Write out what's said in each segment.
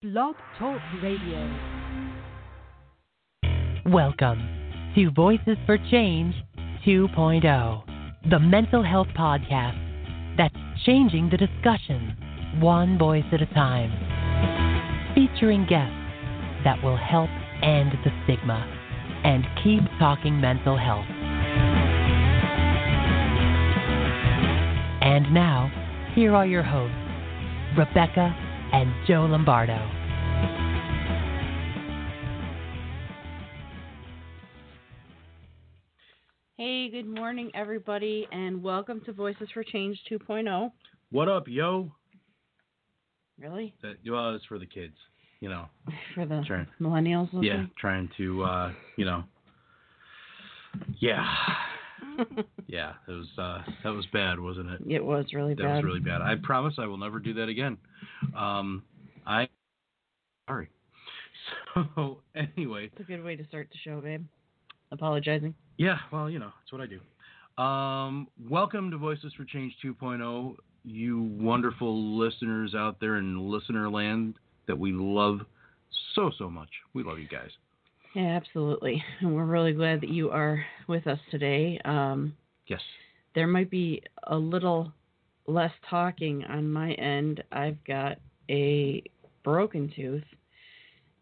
Blog Talk Radio. Welcome to Voices for Change 2.0, the mental health podcast that's changing the discussion one voice at a time, featuring guests that will help end the stigma and keep talking mental health. And now, here are your hosts, Rebecca and Joe Lombardo. Hey, good morning, everybody, and welcome to Voices for Change 2.0. What up, yo? Really? That well, it's for the kids, you know. For the Trying, millennials? yeah, trying to, uh, you know. Yeah, yeah. It was uh, that was bad, wasn't it? it was really That bad. That was really bad. I promise I will never do that again. Um, I sorry. So anyway, It's a good way to start the show, babe. Apologizing. yeah. Well, you know, that's what I do. Um, welcome to Voices for Change 2.0, you wonderful listeners out there in listener land that we love so so much. We love you guys. Yeah, absolutely. And we're really glad that you are with us today. Um, Yes. there might be a little less talking on my end. I've got a broken tooth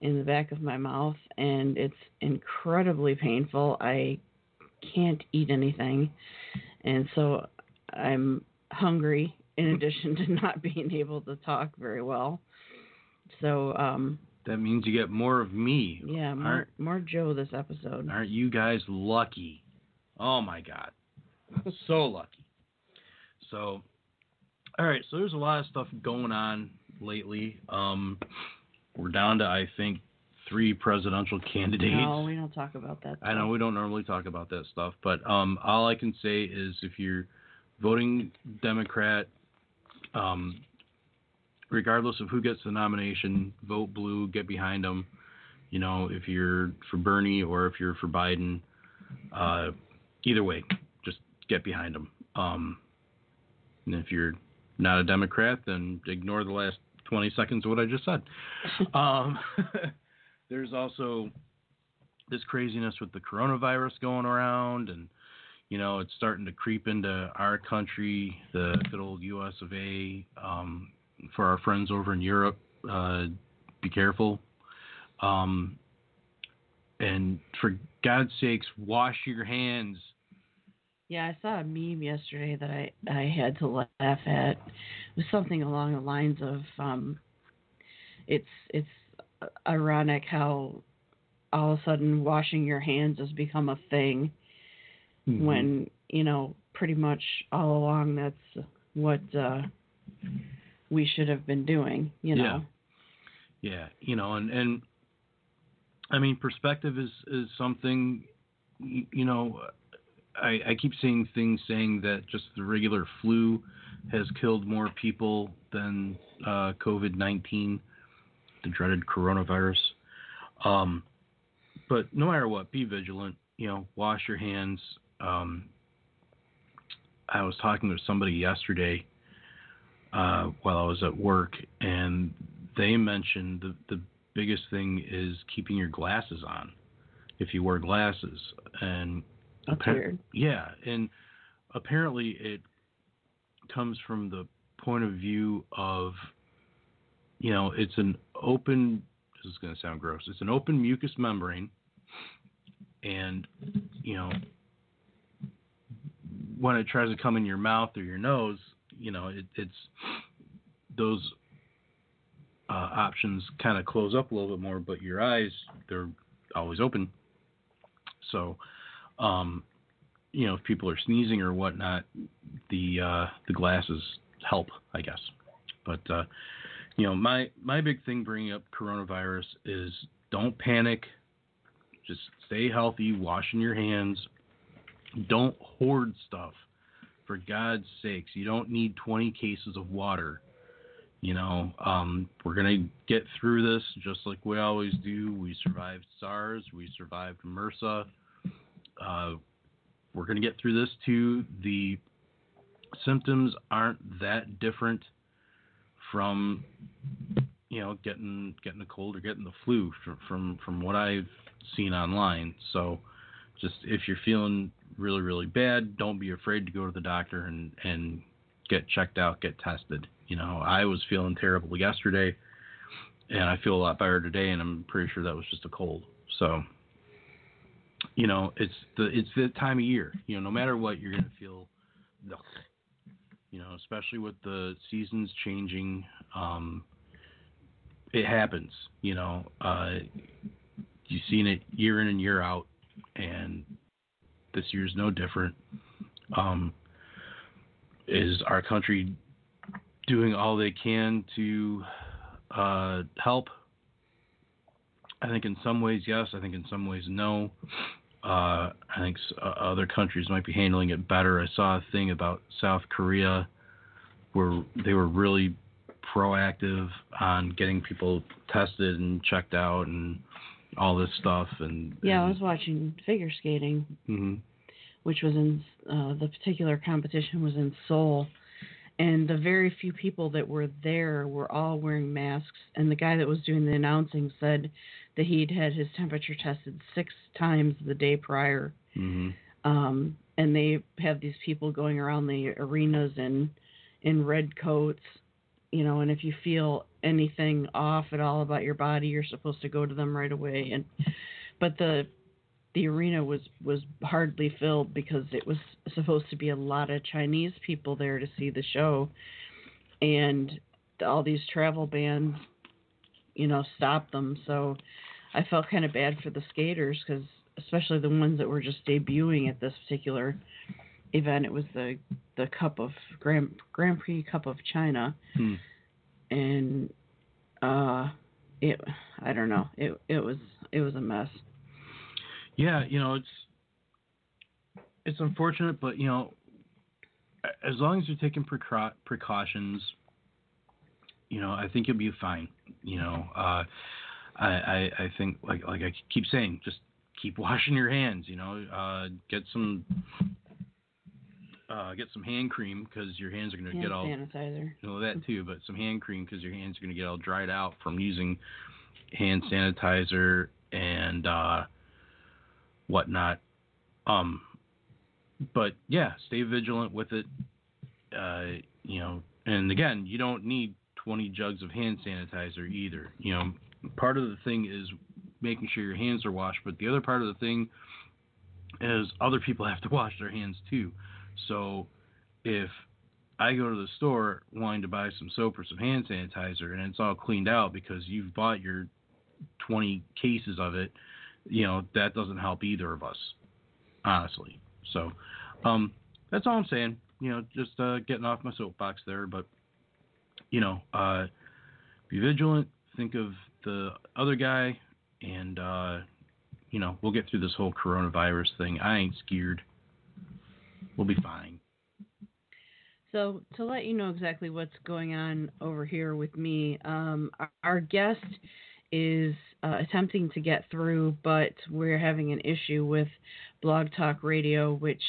in the back of my mouth, and it's incredibly painful. I can't eat anything, and so I'm hungry in addition to not being able to talk very well. So, um, That means you get more of me. yeah, more, Aren't, more Joe this episode. aren't you guys lucky? Oh my God. so lucky. So, all right. So there's a lot of stuff going on lately. Um, we're down to, I think, three presidential candidates. No, we don't talk about that. I know we don't normally talk about that stuff, but um, all I can say is if you're voting Democrat, um, regardless of who gets the nomination, vote blue, get behind them. You know, if you're for Bernie or if you're for Biden, uh, either way, just get behind them. Um, and if you're not a Democrat, then ignore the last 20 seconds of what I just said. um, there's also this craziness with the coronavirus going around and you know it's starting to creep into our country the good old us of a um, for our friends over in europe uh, be careful. Um, and for god's sakes wash your hands. Yeah, I saw a meme yesterday that I I had to laugh at. It was something along the lines of um, it's it's ironic how all of a sudden washing your hands has become a thing when you know pretty much all along that's what uh, we should have been doing. You know. Yeah, you know, and and I mean, perspective is is something, you know, I I keep seeing things saying that just the regular flu has killed more people than uh, COVID nineteen, the dreaded coronavirus. Um, but no matter what, be vigilant. You know, wash your hands. Um, I was talking to somebody yesterday uh, while I was at work, and they mentioned the the biggest thing is keeping your glasses on if you wear glasses and That's weird. yeah and apparently it comes from the point of view of you know it's an open this is going to sound gross it's an open mucous membrane and you know when it tries to come in your mouth or your nose you know it, it's those uh, options kind of close up a little bit more, but your eyes they're always open. So, um, you know, if people are sneezing or whatnot, the uh, the glasses help, I guess. But uh, you know, my my big thing bringing up coronavirus is don't panic. Just stay healthy, washing your hands. Don't hoard stuff. For God's sakes, you don't need 20 cases of water. You know, um, we're going to get through this just like we always do. We survived SARS, we survived MRSA. Uh, we're going to get through this too. The symptoms aren't that different from, you know, getting getting a cold or getting the flu from from, from what I've seen online. So, just if you're feeling really really bad, don't be afraid to go to the doctor and and get checked out, get tested. You know, I was feeling terrible yesterday, and I feel a lot better today, and I'm pretty sure that was just a cold. So, you know, it's the it's the time of year. You know, no matter what, you're gonna feel, you know, especially with the seasons changing. Um, it happens. You know, uh, you've seen it year in and year out, and this year's no different. Um, is our country doing all they can to uh, help? I think in some ways yes. I think in some ways no. Uh, I think uh, other countries might be handling it better. I saw a thing about South Korea where they were really proactive on getting people tested and checked out and all this stuff. And Yeah, I was watching figure skating, mhm. which was in uh, the particular competition was in Seoul, and the very few people that were there were all wearing masks. And the guy that was doing the announcing said that he'd had his temperature tested six times the day prior. Mhm. Um, and they have these people going around the arenas in in red coats, you know. And if you feel anything off at all about your body, you're supposed to go to them right away. And but the the arena was was hardly filled because it was supposed to be a lot of Chinese people there to see the show, and all these travel bans, you know, stopped them. So I felt kind of bad for the skaters because especially the ones that were just debuting at this particular event. It was the the Cup of Grand Grand Prix Cup of China, Hmm. and uh, it I don't know. It it was it was a mess. Yeah, you know, it's it's unfortunate, but you know, as long as you're taking precau- precautions, you know, I think you'll be fine. You know, uh, I, I I think like like I keep saying, just keep washing your hands. You know, uh, get some uh, get some hand cream because your hands are gonna get all sanitizer. you know that too, but some hand cream because your hands are going to get all dried out from using hand sanitizer and uh, whatnot. Um, but yeah, stay vigilant with it. Uh, you know, and again, you don't need 20 jugs of hand sanitizer either. You know, part of the thing is making sure your hands are washed, but the other part of the thing is other people have to wash their hands too. So if I go to the store wanting to buy some soap or some hand sanitizer and it's all cleaned out because you've bought your 20 cases of it, you know, that doesn't help either of us, honestly. So, um, that's all I'm saying. You know, just uh, getting off my soapbox there, but, you know, uh, be vigilant, think of the other guy, and, uh, you know, we'll get through this whole coronavirus thing. I ain't scared. We'll be fine. So to let you know exactly what's going on over here with me, um, our, our guest is uh, attempting to get through, but we're having an issue with Blog Talk Radio, which,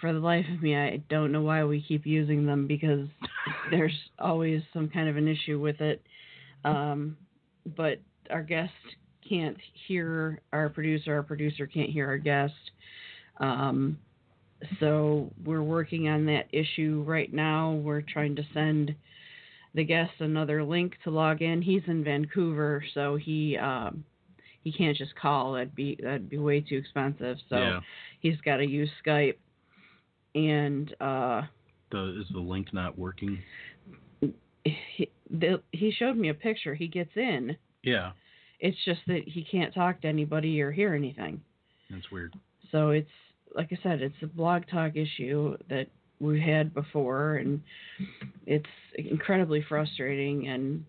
for the life of me, I don't know why we keep using them because there's always some kind of an issue with it. Um, but our guest can't hear our producer, our producer can't hear our guest. Um, so we're working on that issue right now. We're trying to send the guest another link to log in. He's in Vancouver, so he um, he can't just call. That'd be that'd be way too expensive. So yeah. he's got to use Skype. And uh, The, is the link not working? he, the, he showed me a picture. He gets in. Yeah, It's just that he can't talk to anybody or hear anything. that's weird. So it's like I said, it's a blog talk issue that we had before, and it's incredibly frustrating. And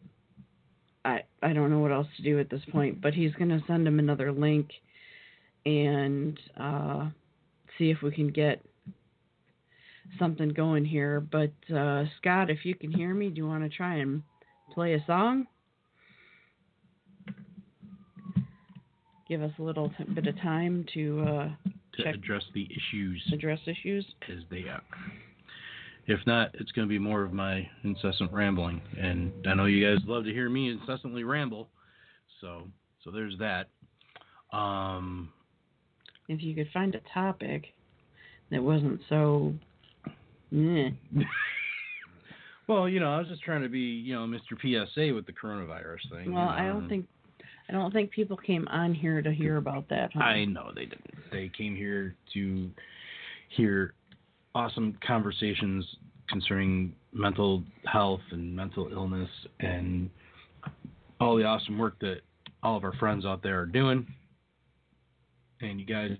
I I don't know what else to do at this point. But he's gonna send him another link and uh, see if we can get something going here. But uh, Scott, if you can hear me, do you want to try and play a song? Give us a little t- bit of time to uh, to check, address the issues. Address issues as they are. If not, it's going to be more of my incessant rambling, and I know you guys love to hear me incessantly ramble, so so there's that. Um, if you could find a topic that wasn't so. Well, you know, I was just trying to be, you know, Mr. PSA with the coronavirus thing. Well, I don't um, think I don't think people came on here to hear about that. Huh? I know they didn't. They came here to hear awesome conversations concerning mental health and mental illness and all the awesome work that all of our friends out there are doing. And you guys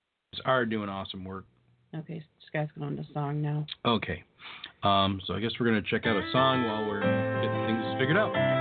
are doing awesome work. Okay, Scott's going to song now. Okay. Um, so I guess we're going to check out a song while we're getting things figured out.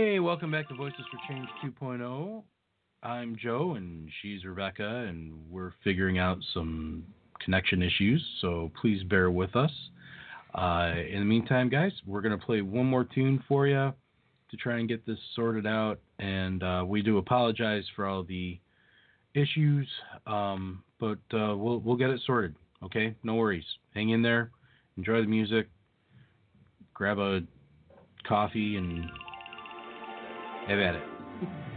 Hey, welcome back to Voices for Change 2.0. I'm Joe and she's Rebecca, and we're figuring out some connection issues, so please bear with us. Uh, in the meantime, guys, we're going to play one more tune for you to try and get this sorted out, and uh, we do apologize for all the issues, um, but uh, we'll, we'll get it sorted, okay? No worries. Hang in there, enjoy the music, grab a coffee, and have at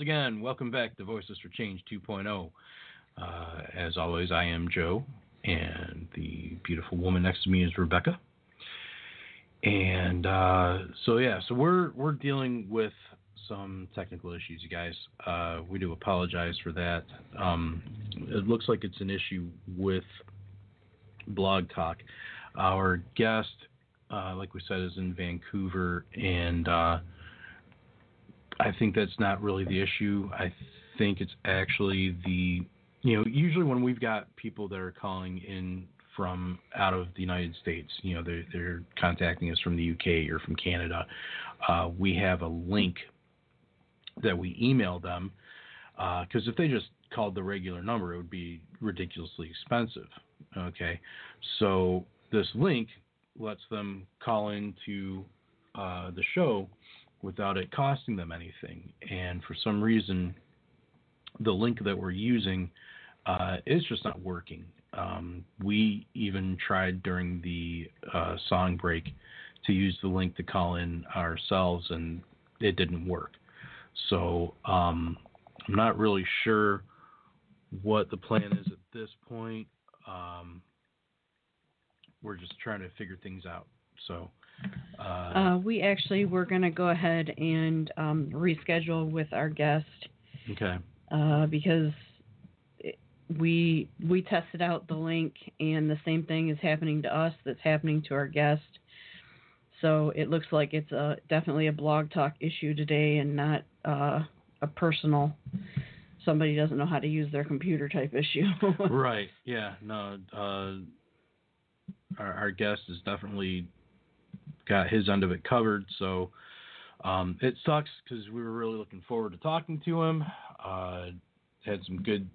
once again, welcome back to Voices for Change 2.0. Uh, as always, I am Joe, and the beautiful woman next to me is Rebecca. And uh, so yeah, so we're we're dealing with some technical issues, you guys. Uh, we do apologize for that. Um, it looks like it's an issue with Blog Talk. Our guest uh, like we said, is in Vancouver, and uh, I think that's not really the issue. I think it's actually the, you know, usually when we've got people that are calling in from out of the United States, you know, they're, they're contacting us from the UK or from Canada, uh, we have a link that we email them because if they just called the regular number, it would be ridiculously expensive. Okay, so this link lets them call into uh, the show without it costing them anything. And for some reason, the link that we're using uh, is just not working. Um, we even tried during the uh, song break to use the link to call in ourselves, and it didn't work. So um, I'm not really sure what the plan is at this point. Um, we're just trying to figure things out. So, uh, Uh, we actually were going to go ahead and um, reschedule with our guest okay, uh, because it, we we tested out the link and the same thing is happening to us that's happening to our guest. So it looks like it's a definitely a blog talk issue today and not uh, a personal somebody doesn't know how to use their computer type issue. right? Yeah, no. Uh, our, our guest is definitely got his end of it covered. So um, it sucks because we were really looking forward to talking to him. Uh, had some good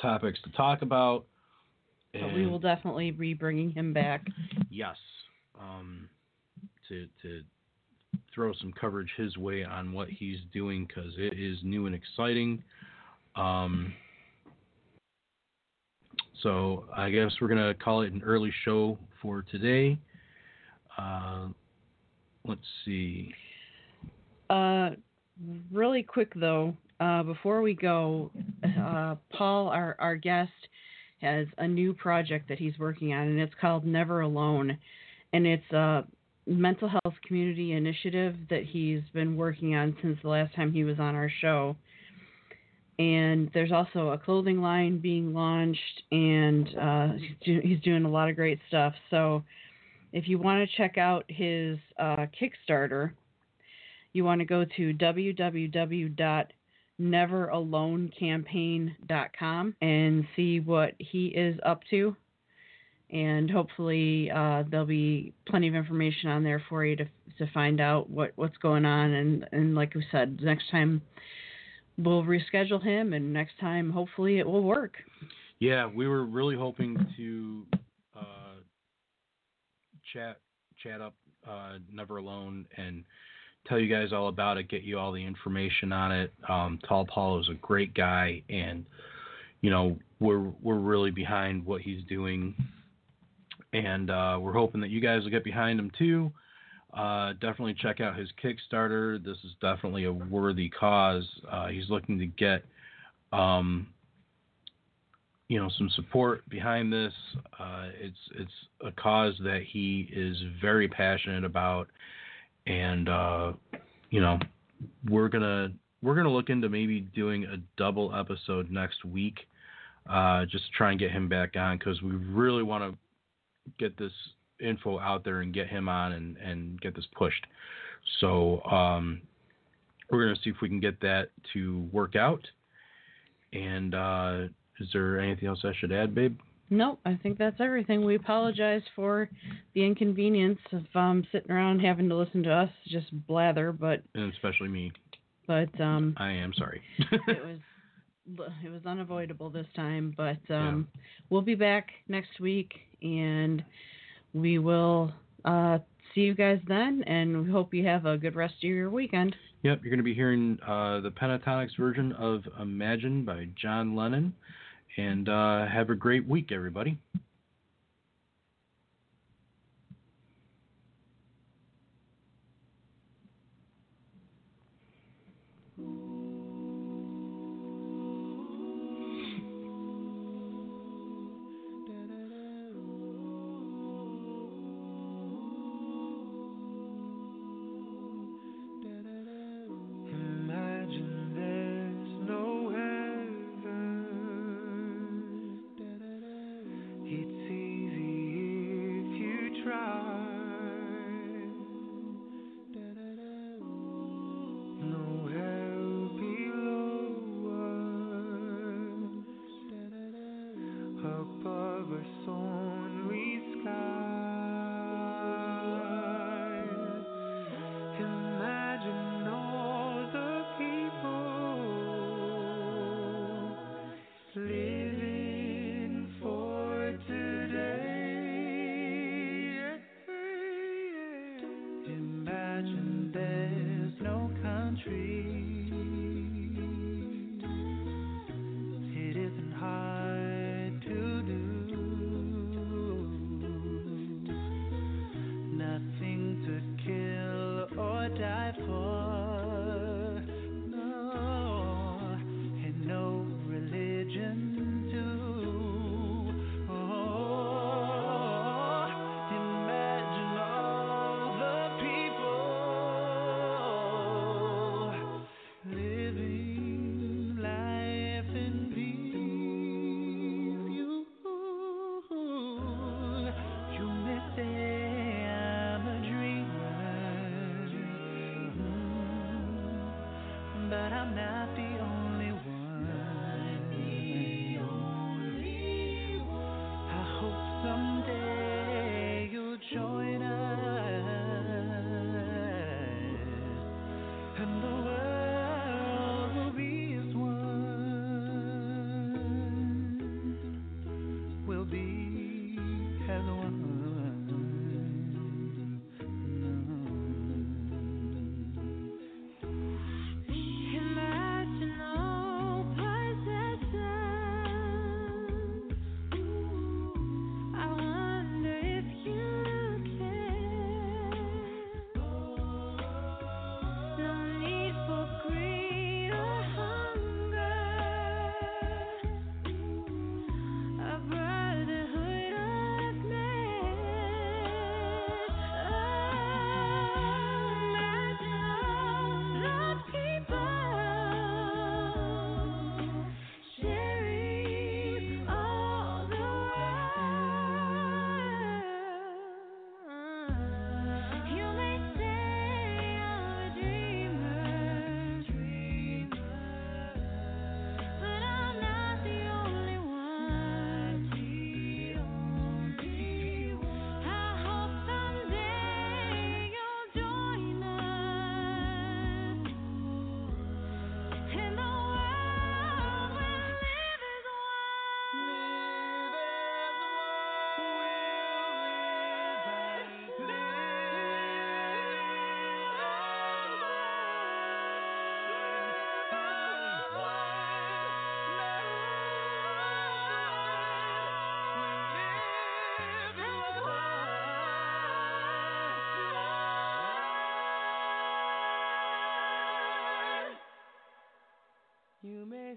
topics to talk about. but we will definitely be bringing him back. Yes. Um, to to throw some coverage his way on what he's doing because it is new and exciting. Um, so I guess we're gonna call it an early show for today. Uh, let's see. Uh, really quick though, uh, before we go, uh, Paul, our our guest, has a new project that he's working on, and it's called Never Alone, and it's a mental health community initiative that he's been working on since the last time he was on our show. And there's also a clothing line being launched, and uh, he's, do- he's doing a lot of great stuff. So, if you want to check out his uh, Kickstarter, you want to go to www.neveralonecampaign.com and see what he is up to. And hopefully, uh, there'll be plenty of information on there for you to to find out what, what's going on. And, and like we said, next time we'll reschedule him, and next time hopefully it will work. Yeah, we were really hoping to chat chat up uh, Never Alone and tell you guys all about it, get you all the information on it. Um, Tall Paul is a great guy, and you know we're we're really behind what he's doing, and uh, we're hoping that you guys will get behind him too. Uh, definitely check out his Kickstarter. This is definitely a worthy cause. Uh, he's looking to get um, you know some support behind this. Uh, it's it's a cause that he is very passionate about, and uh, you know we're gonna we're gonna look into maybe doing a double episode next week, uh, just to try and get him back on because we really want to get this info out there and get him on and and get this pushed. So um, we're gonna see if we can get that to work out. And uh, is there anything else I should add, babe? Nope, I think that's everything. We apologize for the inconvenience of um, sitting around having to listen to us just blather, but And especially me. but um, I am sorry. it was it was unavoidable this time. But um, we'll be back next week, and we will uh, see you guys then. And we hope you have a good rest of your weekend. Yep, you're going to be hearing uh, the Pentatonix version of Imagine by John Lennon. And uh, have a great week, everybody.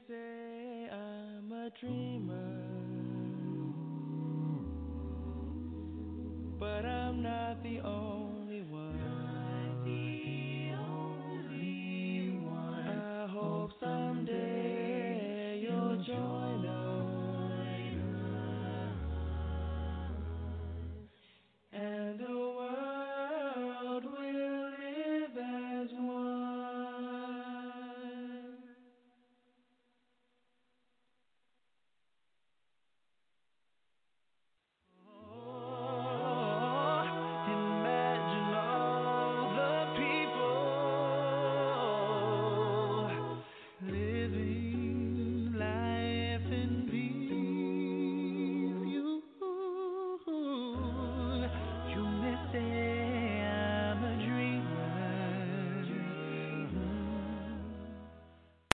Say I'm a dreamer, but I'm not the only